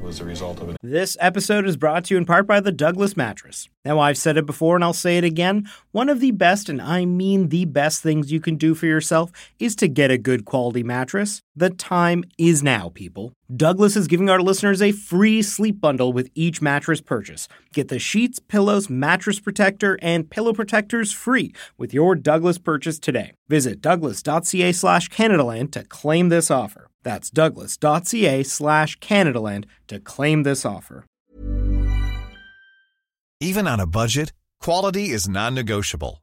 was the result of it. This episode is brought to you in part by the Douglas Mattress. Now, I've said it before and I'll say it again. One of the best, and I mean the best things you can do for yourself is to get a good quality mattress. The time is now, people. Douglas is giving our listeners a free sleep bundle with each mattress purchase. Get the sheets, pillows, mattress protector, and pillow protectors free with your Douglas purchase today. Visit douglas.ca slash Canadaland to claim this offer. That's douglas.ca slash Canadaland to claim this offer. Even on a budget, quality is non-negotiable.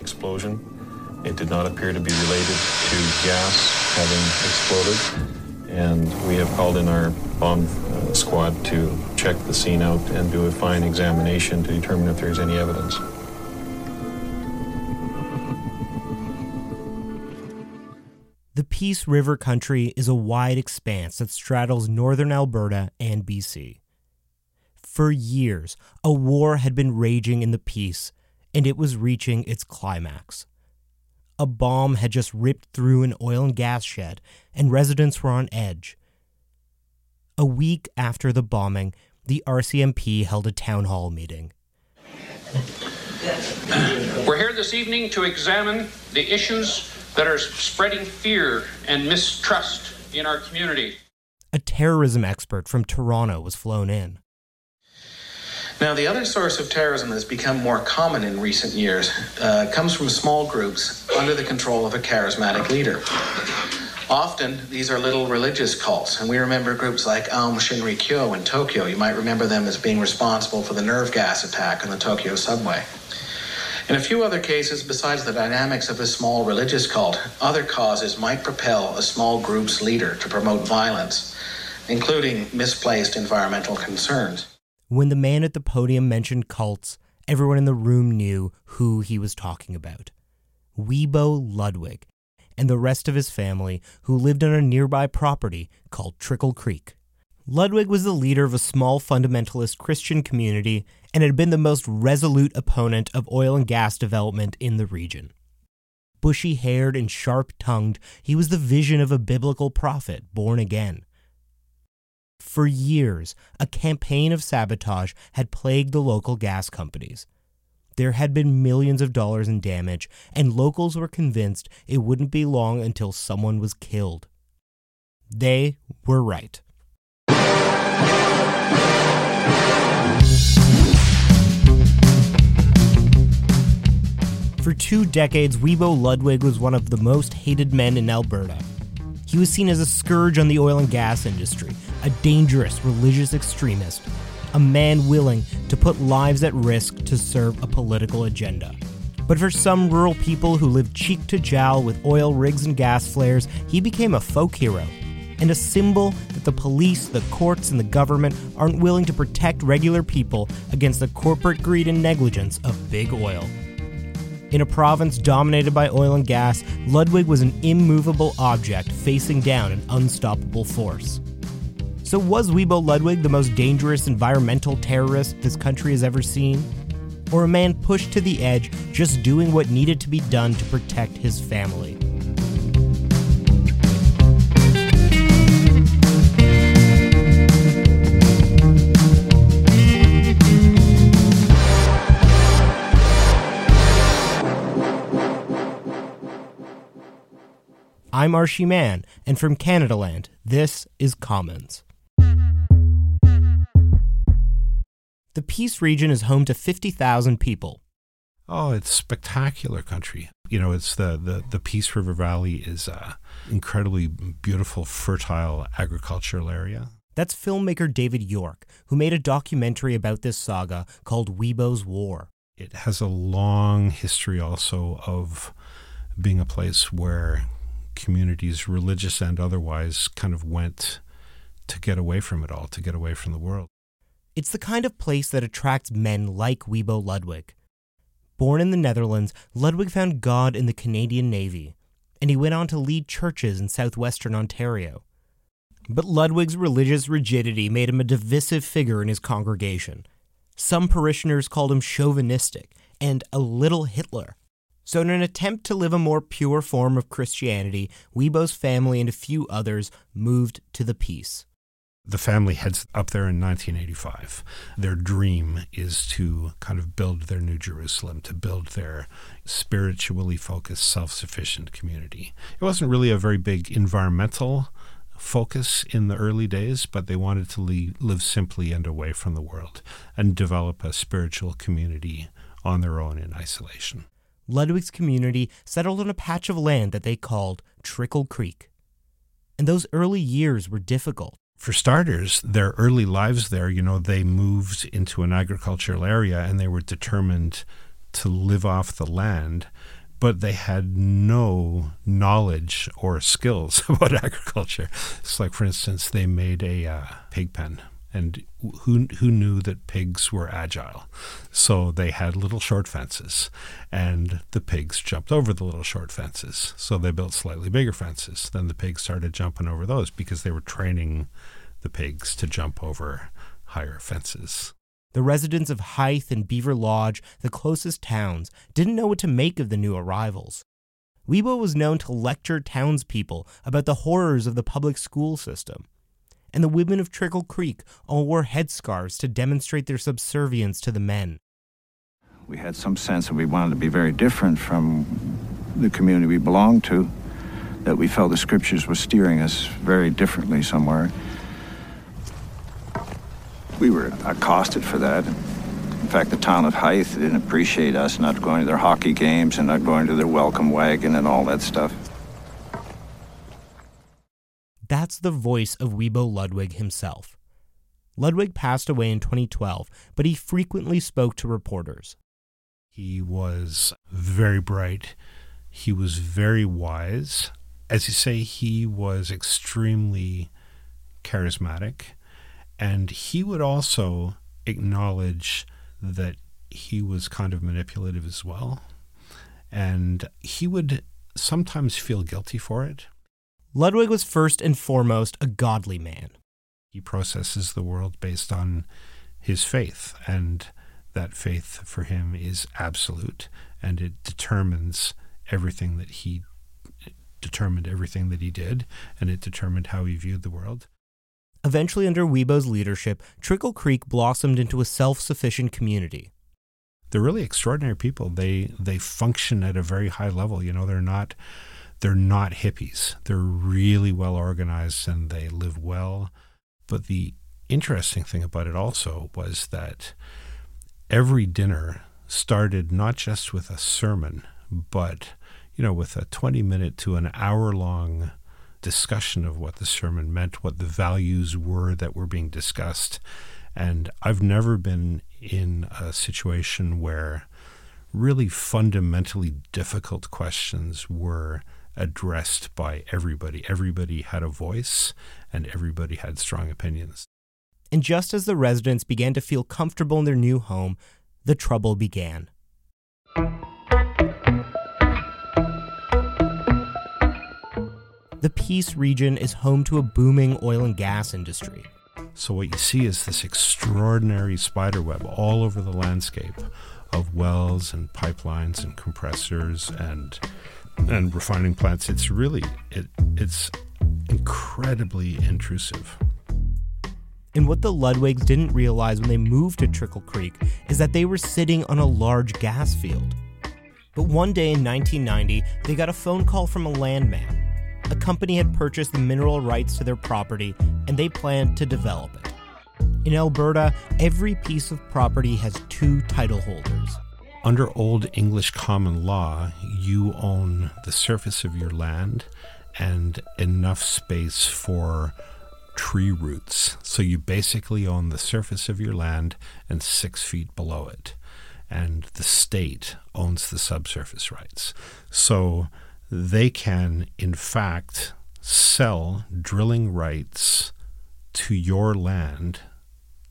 Explosion. It did not appear to be related to gas having exploded. And we have called in our bomb uh, squad to check the scene out and do a fine examination to determine if there's any evidence. The Peace River country is a wide expanse that straddles northern Alberta and BC. For years, a war had been raging in the Peace, and it was reaching its climax. A bomb had just ripped through an oil and gas shed, and residents were on edge. A week after the bombing, the RCMP held a town hall meeting. We're here this evening to examine the issues that are spreading fear and mistrust in our community. A terrorism expert from Toronto was flown in. Now, the other source of terrorism that's become more common in recent years uh, comes from small groups under the control of a charismatic leader. Often, these are little religious cults, and we remember groups like Aum Shinrikyo in Tokyo. You might remember them as being responsible for the nerve gas attack on the Tokyo subway. In a few other cases, besides the dynamics of a small religious cult, other causes might propel a small group's leader to promote violence, including misplaced environmental concerns. When the man at the podium mentioned cults, everyone in the room knew who he was talking about. Wiebo Ludwig and the rest of his family who lived on a nearby property called Trickle Creek. Ludwig was the leader of a small fundamentalist Christian community and had been the most resolute opponent of oil and gas development in the region. Bushy haired and sharp tongued, he was the vision of a biblical prophet born again. For years, a campaign of sabotage had plagued the local gas companies. There had been millions of dollars in damage, and locals were convinced it wouldn't be long until someone was killed. They were right. For two decades, Wiebo Ludwig was one of the most hated men in Alberta. He was seen as a scourge on the oil and gas industry, a dangerous religious extremist, a man willing to put lives at risk to serve a political agenda. But for some rural people who lived cheek to jowl with oil rigs and gas flares, he became a folk hero and a symbol that the police, the courts, and the government aren't willing to protect regular people against the corporate greed and negligence of big oil. In a province dominated by oil and gas, Ludwig was an immovable object facing down an unstoppable force. So, was Wiebo Ludwig the most dangerous environmental terrorist this country has ever seen? Or a man pushed to the edge just doing what needed to be done to protect his family? I'm Arshy Mann, and from Canadaland, this is Commons. The Peace region is home to 50,000 people. Oh, it's spectacular country. You know, it's the, the, the Peace River Valley is a incredibly beautiful, fertile agricultural area. That's filmmaker David York, who made a documentary about this saga called Wiebo's War. It has a long history also of being a place where communities, religious and otherwise, kind of went to get away from it all, to get away from the world. It's the kind of place that attracts men like Wiebo Ludwig. Born in the Netherlands, Ludwig found God in the Canadian Navy, and he went on to lead churches in southwestern Ontario. But Ludwig's religious rigidity made him a divisive figure in his congregation. Some parishioners called him chauvinistic and a little Hitler. So, in an attempt to live a more pure form of Christianity, Wiebo's family and a few others moved to the Peace. The family heads up there in 1985. Their dream is to kind of build their New Jerusalem, to build their spiritually focused, self sufficient community. It wasn't really a very big environmental focus in the early days, but they wanted to live simply and away from the world and develop a spiritual community on their own in isolation. Ludwig's community settled on a patch of land that they called Trickle Creek. And those early years were difficult. For starters, their early lives there, you know, they moved into an agricultural area and they were determined to live off the land, but they had no knowledge or skills about agriculture. It's like, for instance, they made a uh, pig pen and who who knew that pigs were agile? So they had little short fences, and the pigs jumped over the little short fences. So they built slightly bigger fences. Then the pigs started jumping over those because they were training the pigs to jump over higher fences. The residents of Hythe and Beaverlodge, the closest towns, didn't know what to make of the new arrivals. Wiebo was known to lecture townspeople about the horrors of the public school system and the women of Trickle Creek all wore headscarves to demonstrate their subservience to the men. We had some sense that we wanted to be very different from the community we belonged to, that we felt the scriptures were steering us very differently somewhere. We were accosted for that. In fact, the town of Hythe didn't appreciate us not going to their hockey games and not going to their welcome wagon and all that stuff. That's the voice of Wiebo Ludwig himself. Ludwig passed away in 2012, but he frequently spoke to reporters. He was very bright. He was very wise. As you say, he was extremely charismatic. And he would also acknowledge that he was kind of manipulative as well. And he would sometimes feel guilty for it. Ludwig was first and foremost a godly man. He processes the world based on his faith, and that faith for him is absolute, and it determines everything that he determined everything that he did, and it determined how he viewed the world. Eventually, under Wiebo's leadership, Trickle Creek blossomed into a self-sufficient community. They're really extraordinary people. They they function at a very high level. You know, they're not they're not hippies. They're really well organized and they live well. But the interesting thing about it also was that every dinner started not just with a sermon, but you know, with a 20 minute to an hour long discussion of what the sermon meant, what the values were that were being discussed. And I've never been in a situation where really fundamentally difficult questions were addressed by everybody. Everybody had a voice and everybody had strong opinions. And just as the residents began to feel comfortable in their new home, the trouble began. The Peace region is home to a booming oil and gas industry. So what you see is this extraordinary spider web all over the landscape of wells and pipelines and compressors and and refining plants. It's really it it's incredibly intrusive. And what the Ludwigs didn't realize when they moved to Trickle Creek is that they were sitting on a large gas field. But one day in 1990, they got a phone call from a landman. A company had purchased the mineral rights to their property and they planned to develop it. In Alberta, every piece of property has two title holders. Under Old English common law, you own the surface of your land and enough space for tree roots. So you basically own the surface of your land and six feet below it. And the state owns the subsurface rights. So they can, in fact, sell drilling rights to your land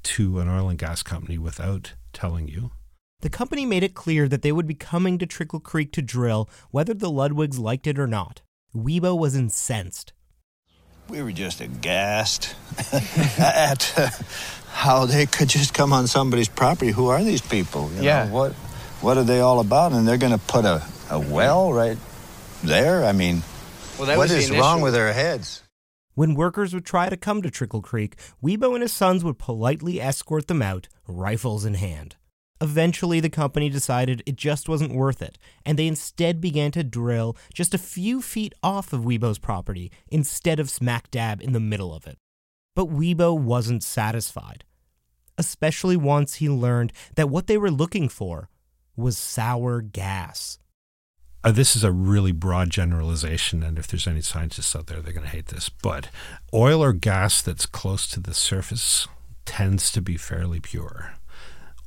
to an oil and gas company without telling you. The company made it clear that they would be coming to Trickle Creek to drill, whether the Ludwigs liked it or not. Wiebo was incensed. We were just aghast at uh, how they could just come on somebody's property. Who are these people? You Yeah. Know, what what are they all about? And they're going to put a, a well right there? I mean, Well, that what was the wrong with their heads? When workers would try to come to Trickle Creek, Wiebo and his sons would politely escort them out, rifles in hand. Eventually, the company decided it just wasn't worth it, and they instead began to drill just a few feet off of Wiebo's property instead of smack dab in the middle of it. But Wiebo wasn't satisfied, especially once he learned that what they were looking for was sour gas. Uh, this is a really broad generalization, and if there's any scientists out there, they're going to hate this. But oil or gas that's close to the surface tends to be fairly pure.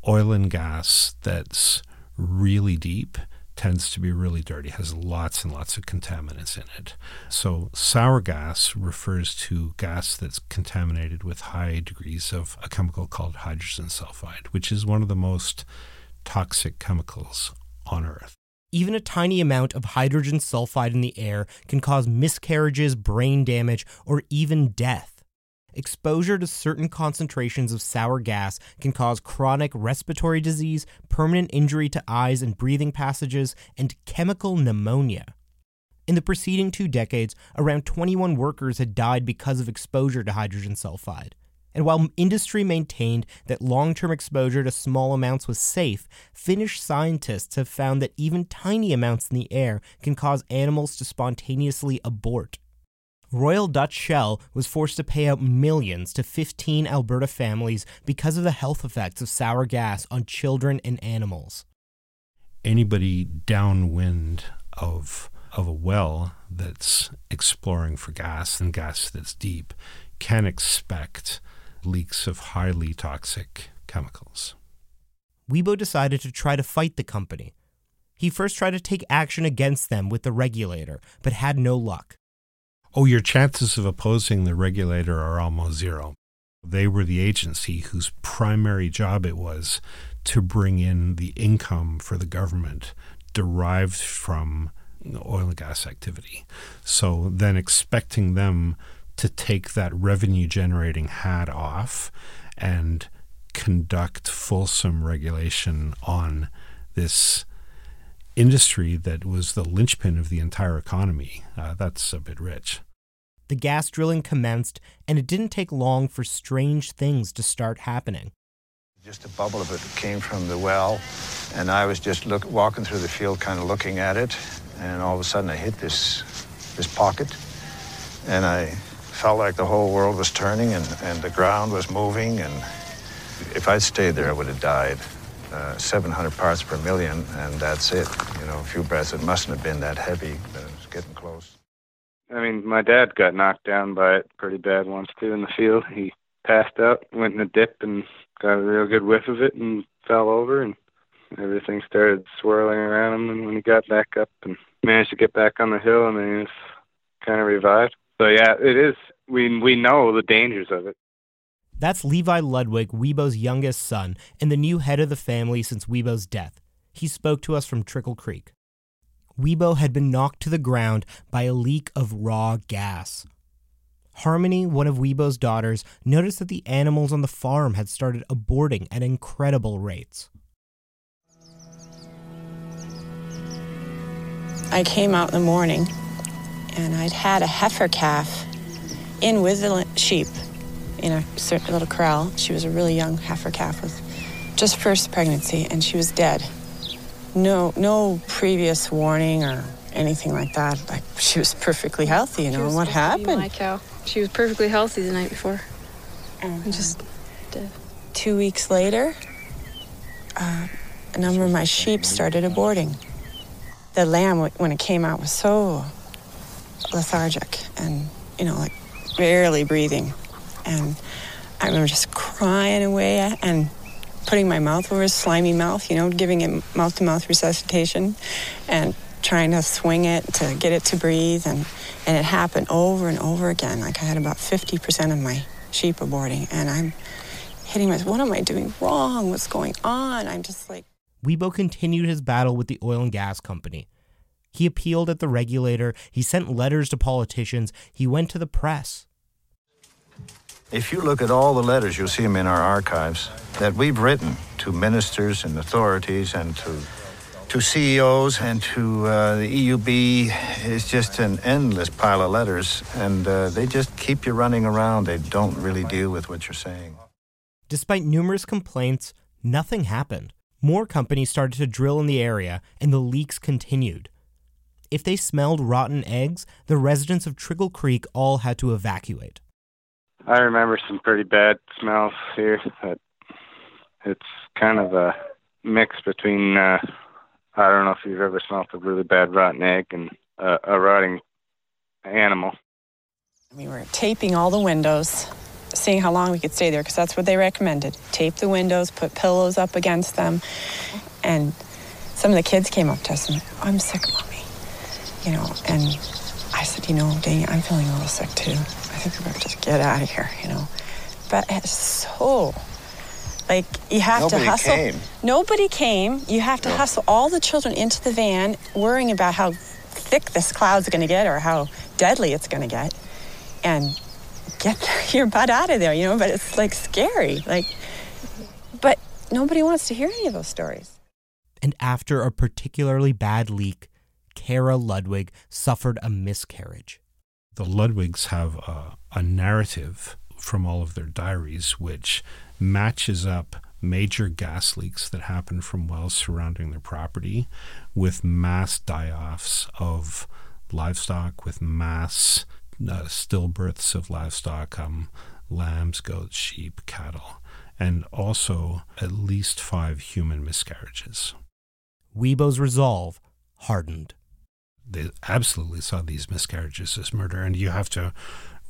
Oil and gas that's really deep tends to be really dirty, has lots and lots of contaminants in it. So, sour gas refers to gas that's contaminated with high degrees of a chemical called hydrogen sulfide, which is one of the most toxic chemicals on Earth. Even a tiny amount of hydrogen sulfide in the air can cause miscarriages, brain damage, or even death. Exposure to certain concentrations of sour gas can cause chronic respiratory disease, permanent injury to eyes and breathing passages, and chemical pneumonia. In the preceding two decades, around 21 workers had died because of exposure to hydrogen sulfide. And while industry maintained that long term exposure to small amounts was safe, Finnish scientists have found that even tiny amounts in the air can cause animals to spontaneously abort. Royal Dutch Shell was forced to pay out millions to 15 Alberta families because of the health effects of sour gas on children and animals. anybody downwind of of a well that's exploring for gas and gas that's deep can expect leaks of highly toxic chemicals. Wiebo decided to try to fight the company. He first tried to take action against them with the regulator, but had no luck. Oh, your chances of opposing the regulator are almost zero. They were the agency whose primary job it was to bring in the income for the government derived from oil and gas activity. So then expecting them to take that revenue generating hat off and conduct fulsome regulation on this industry that was the linchpin of the entire economy, uh, that's a bit rich. The gas drilling commenced, and it didn't take long for strange things to start happening. Just a bubble of it came from the well, and I was just look, walking through the field, kind of looking at it, and all of a sudden I hit this this pocket, and I felt like the whole world was turning and, and the ground was moving, and if I'd stayed there, I would have died. Uh, 700 parts per million, and that's it. You know, a few breaths. It mustn't have been that heavy, but it was getting close. I mean, my dad got knocked down by it pretty bad once too in the field. He passed out, went in a dip, and got a real good whiff of it, and fell over, and everything started swirling around him. And when he got back up and managed to get back on the hill, I mean, he was kind of revived. So yeah, it is. We we know the dangers of it. That's Levi Ludwig, Wiebo's youngest son, and the new head of the family since Wiebo's death. He spoke to us from Trickle Creek. Wiebo had been knocked to the ground by a leak of raw gas. Harmony, one of Wiebo's daughters, noticed that the animals on the farm had started aborting at incredible rates. I came out in the morning and I'd had a heifer calf in with the sheep in a certain little corral. She was a really young heifer calf with just first pregnancy and she was dead. No no previous warning or anything like that. Like she was perfectly healthy, you know. And what happened? My cow. She was perfectly healthy the night before. And just dead. Two weeks later, uh, a number of my sheep started aborting. The lamb, when it came out, was so lethargic and, you know, like barely breathing. And I remember just crying away and putting my mouth over his slimy mouth, you know, giving him mouth to mouth resuscitation and trying to swing it to get it to breathe. And, and it happened over and over again. Like I had about 50% of my sheep aborting. And I'm hitting myself, what am I doing wrong? What's going on? I'm just like. Wiebo continued his battle with the oil and gas company. He appealed at the regulator, he sent letters to politicians, he went to the press. If you look at all the letters, you'll see them in our archives that we've written to ministers and authorities and to to CEOs and to uh, the EUB is just an endless pile of letters, and uh, they just keep you running around. They don't really deal with what you're saying. Despite numerous complaints, nothing happened. More companies started to drill in the area, and the leaks continued. If they smelled rotten eggs, the residents of Trickle Creek all had to evacuate. I remember some pretty bad smells here. But it's kind of a mix between uh, I don't know if you've ever smelled a really bad rotten egg and uh, a rotting animal. We were taping all the windows, seeing how long we could stay there because that's what they recommended. Tape the windows, put pillows up against them, and some of the kids came up to us and, "I'm sick, mommy," you know. And I said, "You know, dang, I'm feeling a little sick too. I think we better just get out of here," you know. But it's so like you have Nobody to hustle. came. Nobody came. You have to hustle all the children into the van, worrying about how thick this cloud's going to get or how deadly it's going to get, and get your butt out of there. You know, but it's like scary. Like, but nobody wants to hear any of those stories. And after a particularly bad leak, Kara Ludwig suffered a miscarriage. The Ludwigs have a, a narrative from all of their diaries which matches up major gas leaks that happen from wells surrounding their property with mass die-offs of livestock, with mass uh, stillbirths of livestock, um, lambs, goats, sheep, cattle, and also at least five human miscarriages. Wiebo's resolve hardened. They absolutely saw these miscarriages as murder, and you have to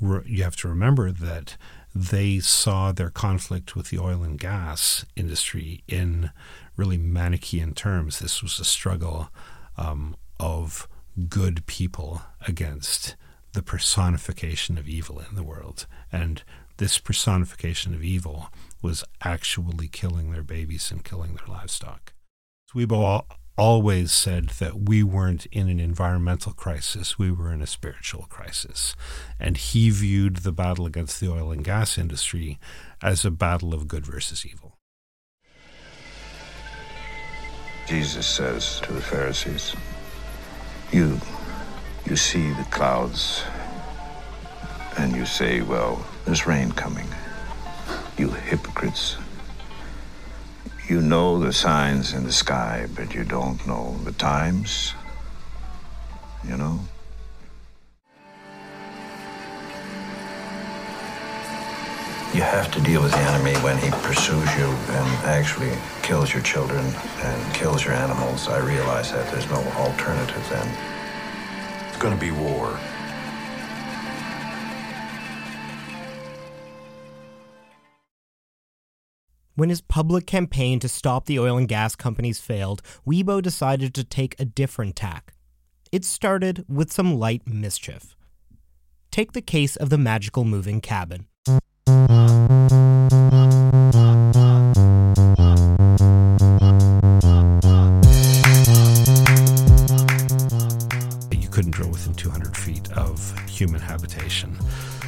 re- you have to remember that they saw their conflict with the oil and gas industry in really Manichean terms. This was a struggle um, of good people against the personification of evil in the world. And this personification of evil was actually killing their babies and killing their livestock. Wiebo always said that we weren't in an environmental crisis, we were in a spiritual crisis. And he viewed the battle against the oil and gas industry as a battle of good versus evil. Jesus says to the Pharisees, You you see the clouds and you say, Well, there's rain coming. You hypocrites. You know the signs in the sky, but you don't know the times. You know? You have to deal with the enemy when he pursues you and actually kills your children and kills your animals. I realize that there's no alternative then. It's going to be war. When his public campaign to stop the oil and gas companies failed, Wiebo decided to take a different tack. It started with some light mischief. Take the case of the magical moving cabin. You couldn't drill within 200 feet of human habitation.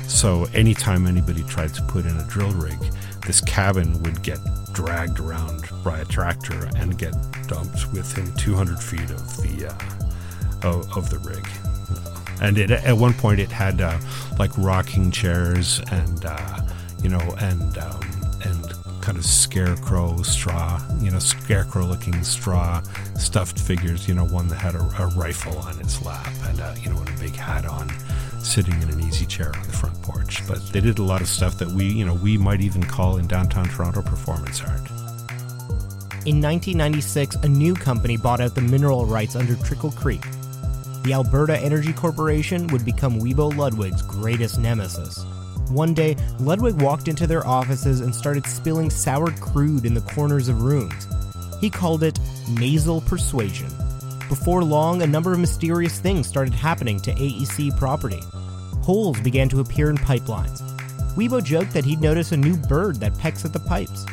so anytime anybody tried to put in a drill rig, this cabin would get dragged around by a tractor and get dumped within 200 feet of the uh, of, of, the rig. And it, at one point, it had uh, like rocking chairs and uh, you know and um, and kind of scarecrow straw, you know, scarecrow looking straw stuffed figures. You know, one that had a, a rifle on its lap and uh, you know, and a big hat on sitting in an easy chair on the front porch. But they did a lot of stuff that we, you know, we might even call in downtown Toronto performance art. In 1996, a new company bought out the mineral rights under Trickle Creek. The Alberta Energy Corporation would become Wiebo Ludwig's greatest nemesis. One day, Ludwig walked into their offices and started spilling soured crude in the corners of rooms. He called it nasal persuasion. Before long, a number of mysterious things started happening to AEC property. Holes began to appear in pipelines. Wiebo joked that he'd noticed a new bird that pecks at the pipes.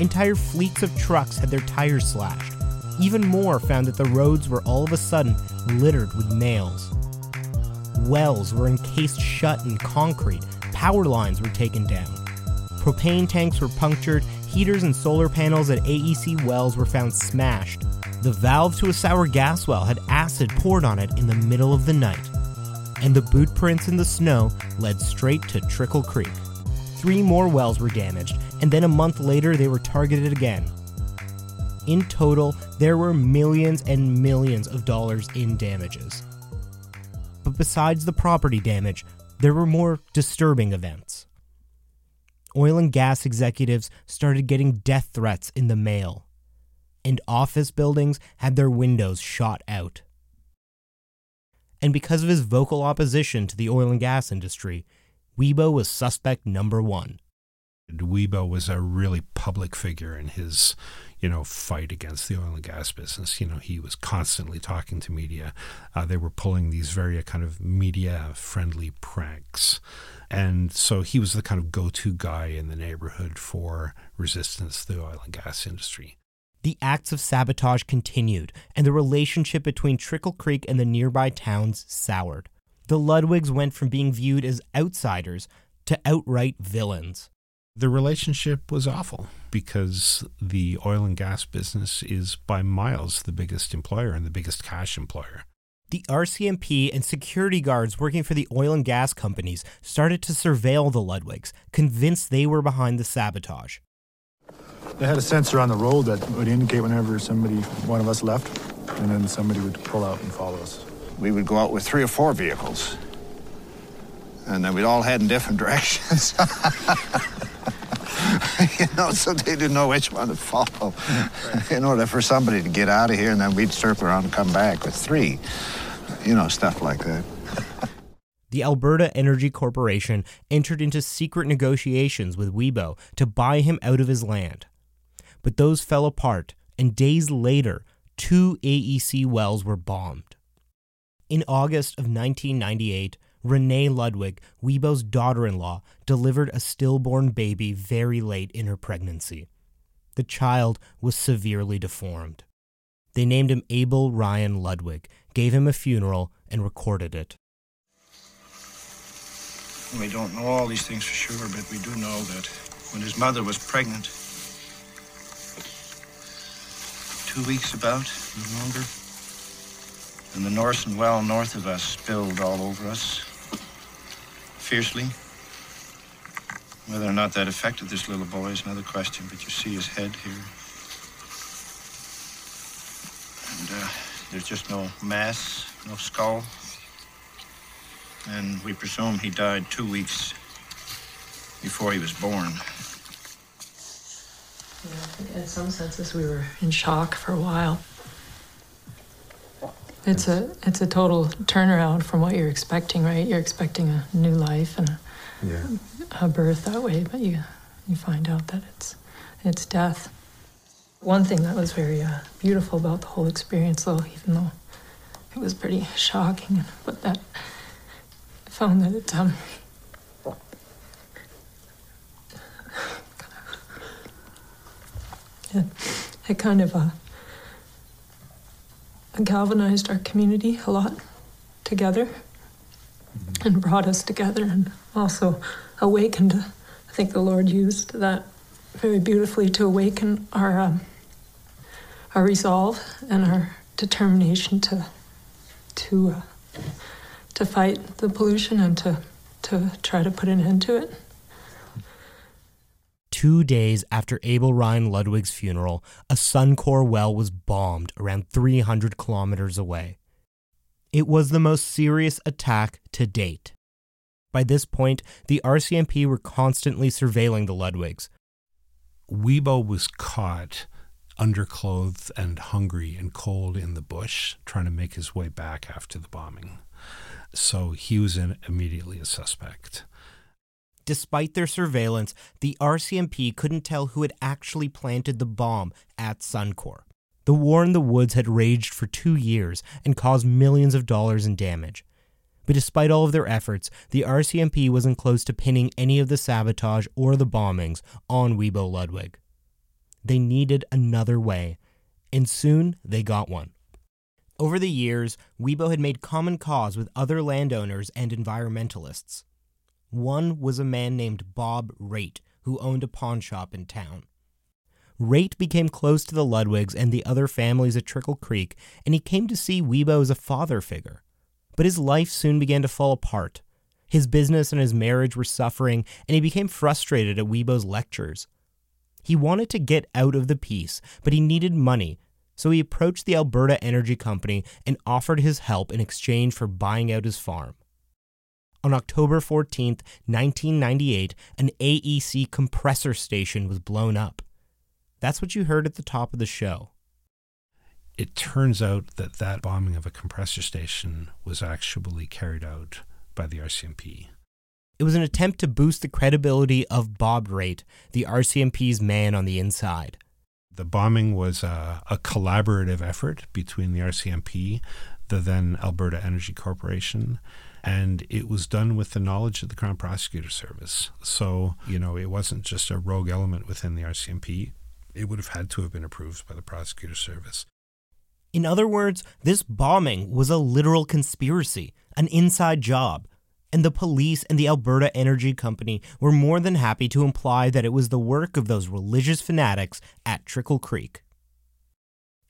Entire fleets of trucks had their tires slashed. Even more found that the roads were all of a sudden littered with nails. Wells were encased shut in concrete, power lines were taken down. Propane tanks were punctured, heaters and solar panels at AEC wells were found smashed, the valve to a sour gas well had acid poured on it in the middle of the night, and the boot prints in the snow led straight to Trickle Creek. Three more wells were damaged, and then a month later they were targeted again. In total, there were millions and millions of dollars in damages. But besides the property damage, there were more disturbing events. Oil and gas executives started getting death threats in the mail and office buildings had their windows shot out. And because of his vocal opposition to the oil and gas industry, Wiebo was suspect number one. Wiebo was a really public figure in his, you know, fight against the oil and gas business. You know, he was constantly talking to media. Uh, they were pulling these very uh, kind of media-friendly pranks, and so he was the kind of go-to guy in the neighborhood for resistance to the oil and gas industry. The acts of sabotage continued, and the relationship between Trickle Creek and the nearby towns soured. The Ludwigs went from being viewed as outsiders to outright villains. The relationship was awful because the oil and gas business is by miles the biggest employer and the biggest cash employer. The RCMP and security guards working for the oil and gas companies started to surveil the Ludwigs, convinced they were behind the sabotage. They had a sensor on the road that would indicate whenever somebody, one of us left, and then somebody would pull out and follow us. We would go out with three or four vehicles, and then we'd all head in different directions. you know, so they didn't know which one to follow. In order for somebody to get out of here, and then we'd circle around and come back with three. You know, stuff like that. the Alberta Energy Corporation entered into secret negotiations with Wiebo to buy him out of his land but those fell apart, and days later, two AEC wells were bombed. In August of 1998, Renee Ludwig, Wiebo's daughter in law, delivered a stillborn baby very late in her pregnancy. The child was severely deformed. They named him Abel Ryan Ludwig, gave him a funeral, and recorded it. We don't know all these things for sure, but we do know that when his mother was pregnant, two weeks about, no longer. And the Norsen well north of us spilled all over us fiercely. Whether or not that affected this little boy is another question, but you see his head here. And uh, there's just no mass, no skull. And we presume he died two weeks before he was born. In some senses, we were in shock for a while. It's a it's a total turnaround from what you're expecting, right? You're expecting a new life and a, yeah. a birth that way, but you you find out that it's it's death. One thing that was very uh, beautiful about the whole experience, though, even though it was pretty shocking, but that I found that it um, it, it kind of uh, galvanized our community a lot together. Mm-hmm. and brought us together and also awakened. I think the Lord used that very beautifully to awaken our um, our resolve and our determination to to uh, to fight the pollution and to to try to put an end to it. Two days after Abel Ryan Ludwig's funeral, a Suncor well was bombed around 300 kilometers away. It was the most serious attack to date. By this point, the RCMP were constantly surveilling the Ludwigs. Wiebo was caught underclothed and hungry and cold in the bush, trying to make his way back after the bombing. So he was in immediately a suspect. Despite their surveillance, the RCMP couldn't tell who had actually planted the bomb at Suncor. The war in the woods had raged for two years and caused millions of dollars in damage. But despite all of their efforts, the RCMP wasn't close to pinning any of the sabotage or the bombings on Wiebo Ludwig. They needed another way, and soon they got one. Over the years, Wiebo had made common cause with other landowners and environmentalists. One was a man named Bob Wraight, who owned a pawn shop in town. Wraight became close to the Ludwigs and the other families at Trickle Creek, and he came to see Wiebo as a father figure. But his life soon began to fall apart. His business and his marriage were suffering, and he became frustrated at Wiebo's lectures. He wanted to get out of the Peace, but he needed money, so he approached the Alberta Energy Company and offered his help in exchange for buying out his farm. On October 14, 1998, an AEC compressor station was blown up. That's what you heard at the top of the show. It turns out that that bombing of a compressor station was actually carried out by the RCMP. It was an attempt to boost the credibility of Bob Wraight, the RCMP's man on the inside. The bombing was a, a collaborative effort between the RCMP, the then Alberta Energy Corporation, and it was done with the knowledge of the Crown Prosecutor Service. So, you know, it wasn't just a rogue element within the RCMP. It would have had to have been approved by the Prosecutor Service. In other words, this bombing was a literal conspiracy, an inside job, and the police and the Alberta Energy Company were more than happy to imply that it was the work of those religious fanatics at Trickle Creek.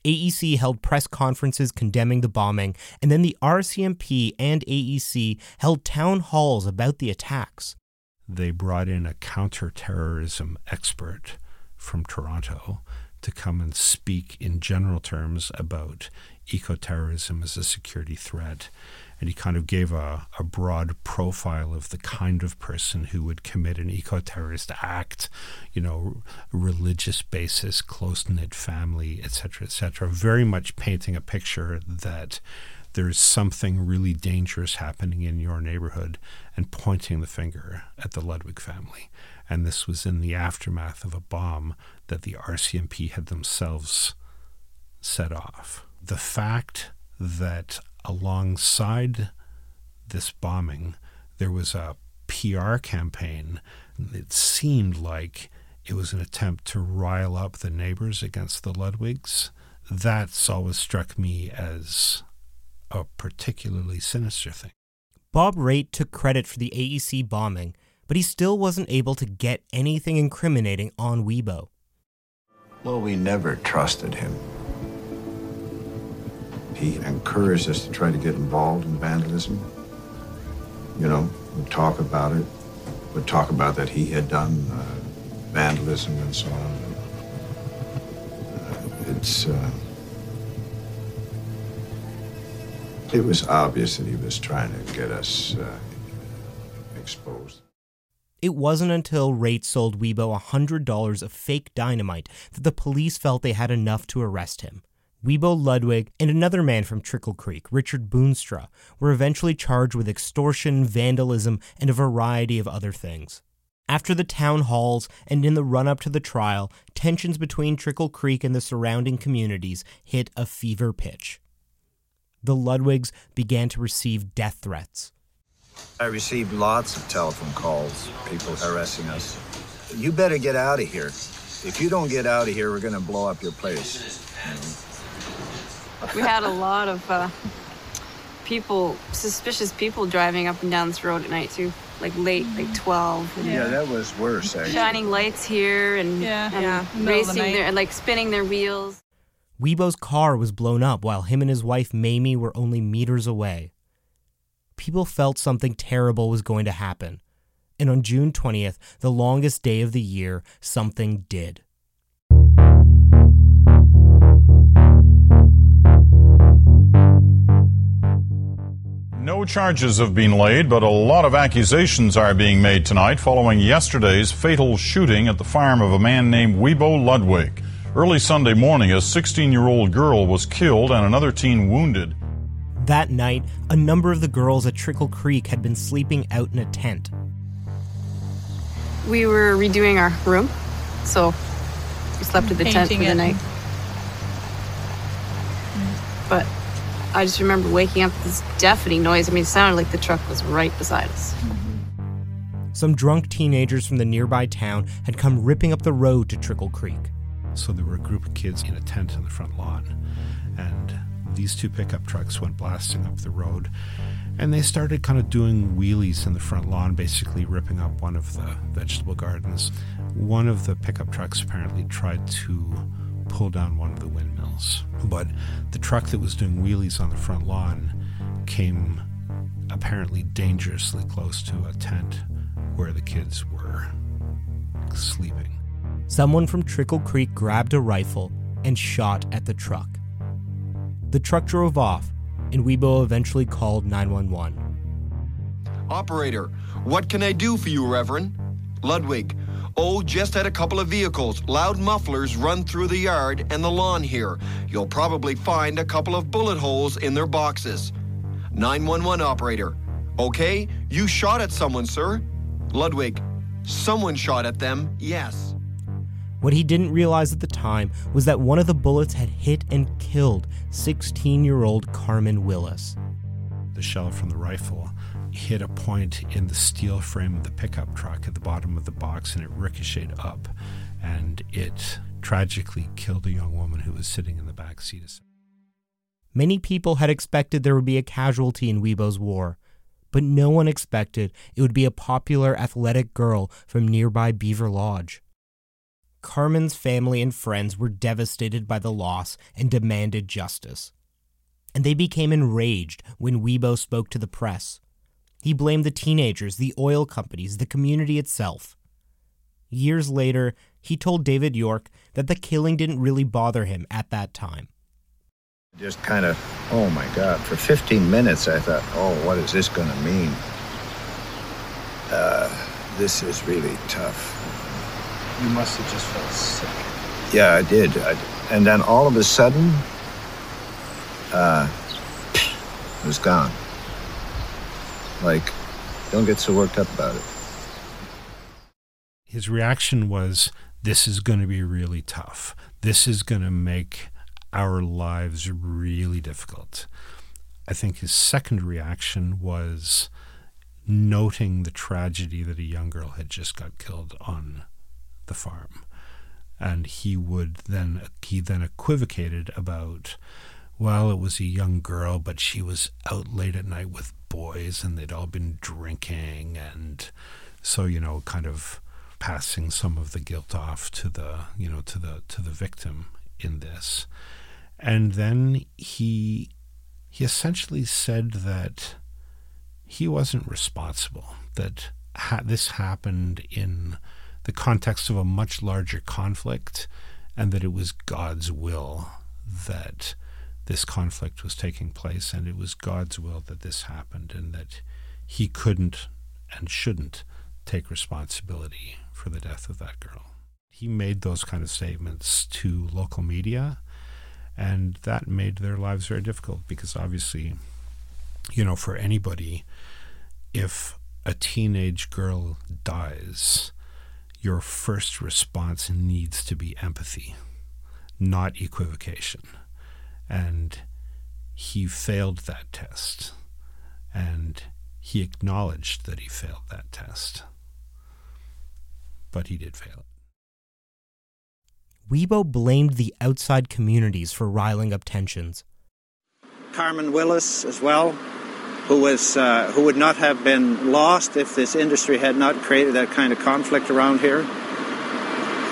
AEC held press conferences condemning the bombing, and then the RCMP and AEC held town halls about the attacks. They brought in a counterterrorism expert from Toronto to come and speak in general terms about ecoterrorism as a security threat and he kind of gave a, a broad profile of the kind of person who would commit an eco-terrorist act, you know, religious basis, close-knit family, etc., etc., very much painting a picture that there's something really dangerous happening in your neighborhood and pointing the finger at the Ludwig family. And this was in the aftermath of a bomb that the RCMP had themselves set off. The fact that alongside this bombing, there was a PR campaign. It seemed like it was an attempt to rile up the neighbors against the Ludwigs. That's always struck me as a particularly sinister thing. Bob Wraight took credit for the AEC bombing, but he still wasn't able to get anything incriminating on Wiebo. Well, we never trusted him. He encouraged us to try to get involved in vandalism. You know, would talk about it, would talk about that he had done uh, vandalism and so on. Uh, it's uh, it was obvious that he was trying to get us uh, exposed. It wasn't until Wraight sold Wiebo $100 of fake dynamite that the police felt they had enough to arrest him. Wiebo Ludwig and another man from Trickle Creek, Richard Boonstra, were eventually charged with extortion, vandalism, and a variety of other things. After the town halls and in the run up to the trial, tensions between Trickle Creek and the surrounding communities hit a fever pitch. The Ludwigs began to receive death threats. I received lots of telephone calls, people harassing us. You better get out of here. If you don't get out of here, we're going to blow up your place. You know? We had a lot of uh, people, suspicious people driving up and down this road at night too, like late, like 12. Yeah, that was worse, actually. Shining lights here and, Yeah. and Yeah, middle of the racing night. their, and like spinning their wheels. Wiebo's car was blown up while him and his wife Mamie were only meters away. People felt something terrible was going to happen. And on June 20th, the longest day of the year, something did. No charges have been laid, but a lot of accusations are being made tonight following yesterday's fatal shooting at the farm of a man named Wiebo Ludwig. Early Sunday morning, a 16 year old girl was killed and another teen wounded. That night, a number of the girls at Trickle Creek had been sleeping out in a tent. We were redoing our room, so we slept at the tent for the it. night. But I just remember waking up with this deafening noise. I mean, it sounded like the truck was right beside us. Some drunk teenagers from the nearby town had come ripping up the road to Trickle Creek. So there were a group of kids in a tent in the front lawn, and these two pickup trucks went blasting up the road, and they started kind of doing wheelies in the front lawn, basically ripping up one of the vegetable gardens. One of the pickup trucks apparently tried to pull down one of the windmills, but the truck that was doing wheelies on the front lawn came apparently dangerously close to a tent where the kids were sleeping. Someone from Trickle Creek grabbed a rifle and shot at the truck. The truck drove off, and Wiebo eventually called 911. Operator, what can I do for you, Reverend? Ludwig. Oh, just had a couple of vehicles. Loud mufflers run through the yard and the lawn here. You'll probably find a couple of bullet holes in their boxes. 911 operator. Okay, you shot at someone, sir. Ludwig. Someone shot at them, yes. What he didn't realize at the time was that one of the bullets had hit and killed 16 year old Carmen Willis. The shell from the rifle hit a point in the steel frame of the pickup truck at the bottom of the box and it ricocheted up and it tragically killed a young woman who was sitting in the back seat. Many people had expected there would be a casualty in Wiebo's war, but no one expected it would be a popular athletic girl from nearby Beaverlodge. Carmen's family and friends were devastated by the loss and demanded justice. And they became enraged when Wiebo spoke to the press. He blamed the teenagers, the oil companies, the community itself. Years later, he told David York that the killing didn't really bother him at that time. Just kind of, oh my God, for 15 minutes I thought, oh, what is this going to mean? Uh, this is really tough. You must have just felt sick. Yeah, I did. I, and then all of a sudden, uh, it was gone. Like, don't get so worked up about it. His reaction was, This is going to be really tough. This is going to make our lives really difficult. I think his second reaction was noting the tragedy that a young girl had just got killed on the farm. And he would then he then equivocated about, well, it was a young girl, but she was out late at night with boys and they'd all been drinking and so, you know, kind of passing some of the guilt off to the you know, to the to the victim in this. And then he he essentially said that he wasn't responsible, that ha- this happened in the context of a much larger conflict, and that it was God's will that this conflict was taking place, and it was God's will that this happened, and that he couldn't and shouldn't take responsibility for the death of that girl. He made those kind of statements to local media, and that made their lives very difficult because obviously, you know, for anybody, if a teenage girl dies, your first response needs to be empathy, not equivocation. And he failed that test. And he acknowledged that he failed that test. But he did fail it. Wiebo blamed the outside communities for riling up tensions. Carmen Willis as well. who was uh, who would not have been lost if this industry had not created that kind of conflict around here.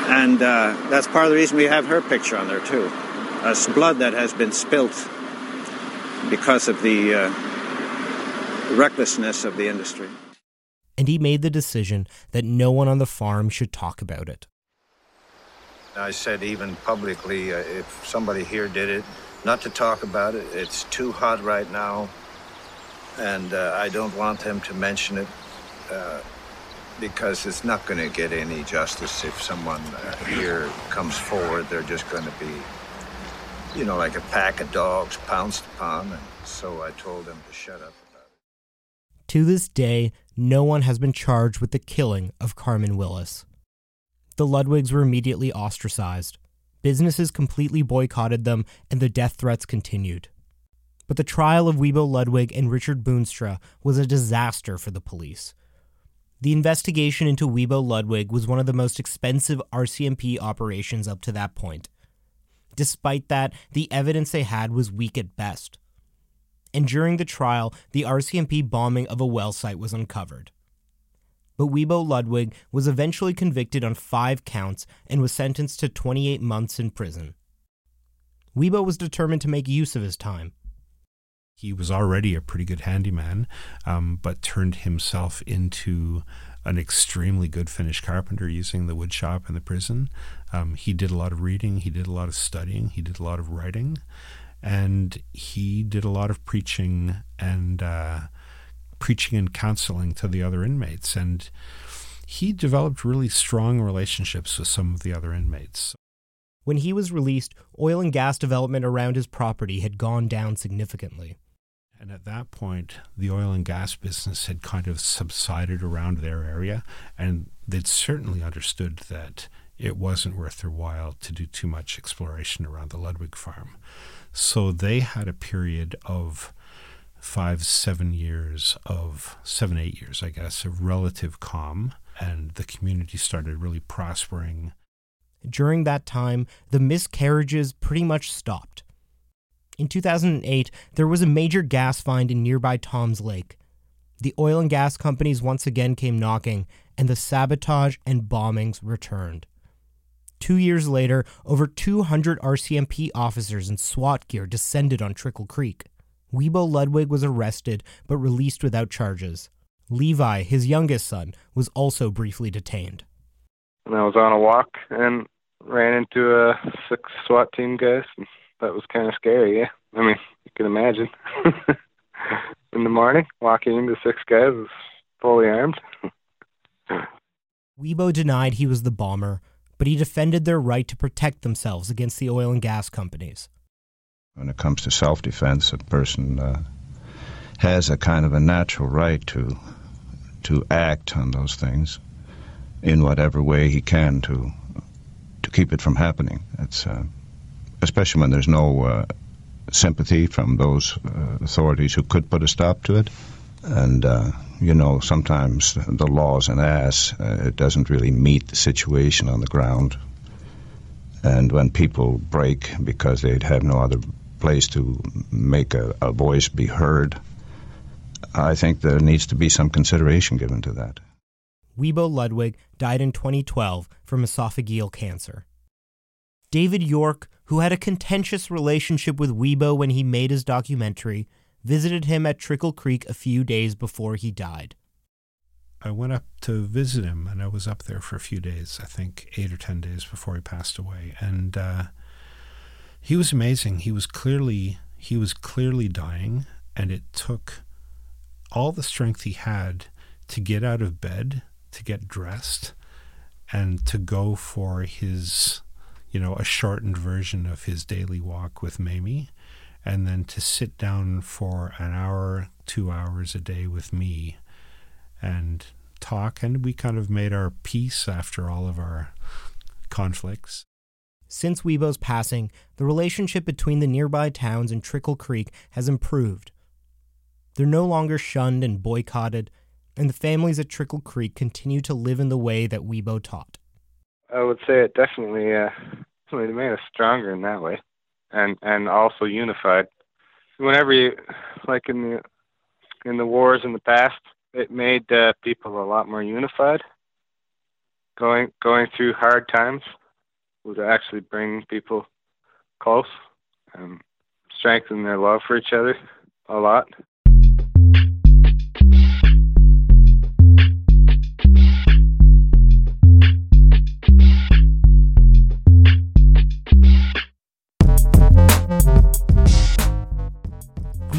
And uh, that's part of the reason we have her picture on there too. As blood that has been spilt because of the uh, recklessness of the industry. And he made the decision that no one on the farm should talk about it. I said even publicly, uh, if somebody here did it, not to talk about it. It's too hot right now, and uh, I don't want them to mention it uh, because it's not going to get any justice if someone uh, here comes forward. They're just going to be, you know, like a pack of dogs pounced upon, and so I told them to shut up. about it. To this day, no one has been charged with the killing of Carmen Willis. The Ludwigs were immediately ostracized. Businesses completely boycotted them, and the death threats continued. But the trial of Wiebo Ludwig and Richard Boonstra was a disaster for the police. The investigation into Wiebo Ludwig was one of the most expensive RCMP operations up to that point. Despite that, the evidence they had was weak at best. And during the trial, the RCMP bombing of a well site was uncovered but Wiebo Ludwig was eventually convicted on five counts and was sentenced to 28 months in prison. Wiebo was determined to make use of his time. He was already a pretty good handyman, um, but turned himself into an extremely good finish carpenter using the woodshop in the prison. Um, he did a lot of reading, he did a lot of studying, he did a lot of writing, and he did a lot of preaching and uh, preaching and counseling to the other inmates. And he developed really strong relationships with some of the other inmates. When he was released, oil and gas development around his property had gone down significantly. And at that point, the oil and gas business had kind of subsided around their area, and they'd certainly understood that it wasn't worth their while to do too much exploration around the Ludwig farm. So they had a period of five, seven years of seven, eight years, I guess, of relative calm, and the community started really prospering. During that time, the miscarriages pretty much stopped. In 2008, there was a major gas find in nearby Toms Lake. The oil and gas companies once again came knocking, and the sabotage and bombings returned. Two years later, over 200 RCMP officers in SWAT gear descended on Trickle Creek. Wiebo Ludwig was arrested but released without charges. Levi, his youngest son, was also briefly detained. And I was on a walk and ran into a six SWAT team guys. That was kind of scary, yeah. I mean, you can imagine. In the morning, walking into six guys fully armed. Wiebo denied he was the bomber, but he defended their right to protect themselves against the oil and gas companies. When it comes to self defense, a person uh, has a kind of a natural right to to act on those things in whatever way he can to to keep it from happening. It's uh, especially when there's no uh, sympathy from those uh, authorities who could put a stop to it. And uh, you know, sometimes the law's an ass. It doesn't really meet the situation on the ground. And when people break because they'd have no other place to make a, a voice be heard, I think there needs to be some consideration given to that. Wiebo Ludwig died in 2012 from esophageal cancer. David York, who had a contentious relationship with Wiebo when he made his documentary, visited him at Trickle Creek a few days before he died. I went up to visit him, and I was up there for a few days, I think eight or ten days before he passed away. And uh, he was amazing. He was clearly he was clearly dying, and it took all the strength he had to get out of bed, to get dressed, and to go for his, you know, a shortened version of his daily walk with Mamie, and then to sit down for an hour, two hours a day with me, and talk. And we kind of made our peace after all of our conflicts. Since Wiebo's passing, the relationship between the nearby towns and Trickle Creek has improved. They're no longer shunned and boycotted, and the families at Trickle Creek continue to live in the way that Wiebo taught. I would say it definitely, uh, definitely made us stronger in that way, and and also unified. Whenever you, like in the in the wars in the past. It made uh, people a lot more unified. Going going through hard times would actually bring people close and strengthen their love for each other a lot.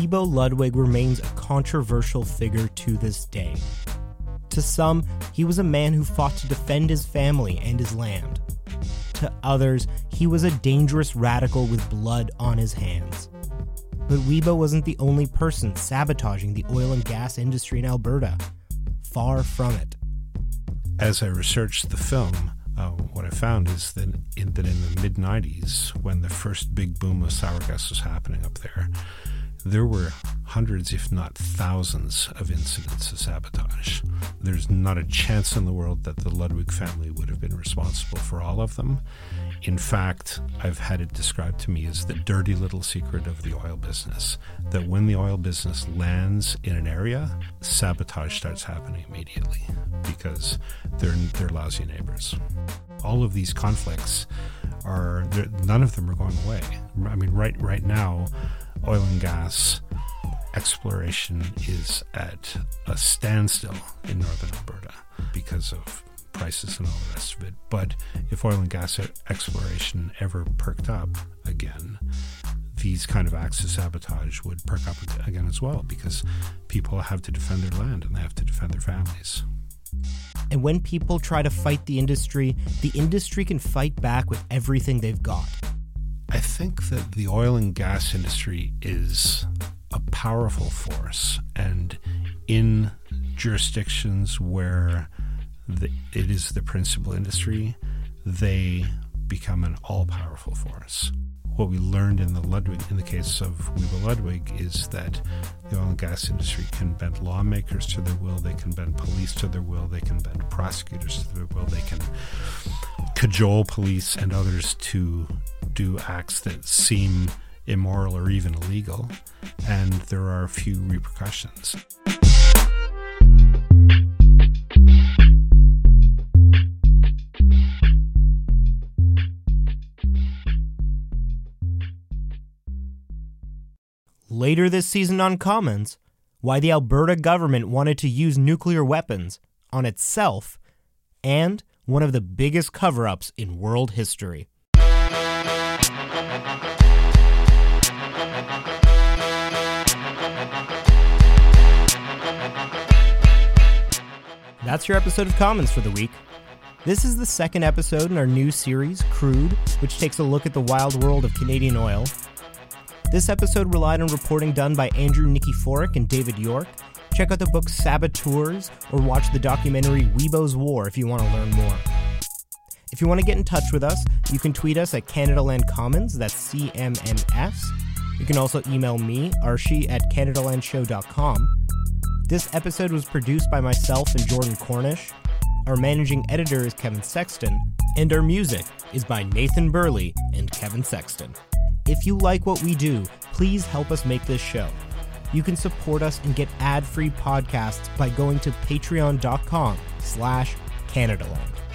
Wiebo Ludwig remains a controversial figure to this day. To some, he was a man who fought to defend his family and his land. To others, he was a dangerous radical with blood on his hands. But Wiebo wasn't the only person sabotaging the oil and gas industry in Alberta. Far from it. As I researched the film, uh, what I found is that in, that in the mid 90s, when the first big boom of sour gas was happening up there, there were hundreds, if not thousands, of incidents of sabotage. There's not a chance in the world that the Ludwig family would have been responsible for all of them. In fact, I've had it described to me as the dirty little secret of the oil business that when the oil business lands in an area, sabotage starts happening immediately because they're, they're lousy neighbors. All of these conflicts are, none of them are going away. I mean, right, right now, oil and gas exploration is at a standstill in northern Alberta because of prices and all the rest of it. But if oil and gas exploration ever perked up again, these kind of acts of sabotage would perk up again as well because people have to defend their land and they have to defend their families. And when people try to fight the industry, the industry can fight back with everything they've got. I think that the oil and gas industry is a powerful force, and in jurisdictions where the, it is the principal industry, they become an all powerful force. What we learned in the Ludwig, in the case of Wiebo Ludwig, is that the oil and gas industry can bend lawmakers to their will, they can bend police to their will, they can bend prosecutors to their will, they can cajole police and others to do acts that seem immoral or even illegal, and there are few repercussions. Later this season on Commons, why the Alberta government wanted to use nuclear weapons on itself, and one of the biggest cover ups in world history. That's your episode of Commons for the week. This is the second episode in our new series, Crude, which takes a look at the wild world of Canadian oil. This episode relied on reporting done by Andrew Nikiforuk and David York. Check out the book Saboteurs or watch the documentary Wiebo's War if you want to learn more. If you want to get in touch with us, you can tweet us at Canadaland Commons, that's CMNS. You can also email me, Archie, at CanadaLandShow.com. This episode was produced by myself and Jordan Cornish. Our managing editor is Kevin Sexton, and our music is by Nathan Burley and Kevin Sexton. If you like what we do, please help us make this show. You can support us and get ad-free podcasts by going to patreon.com slash Canadaland.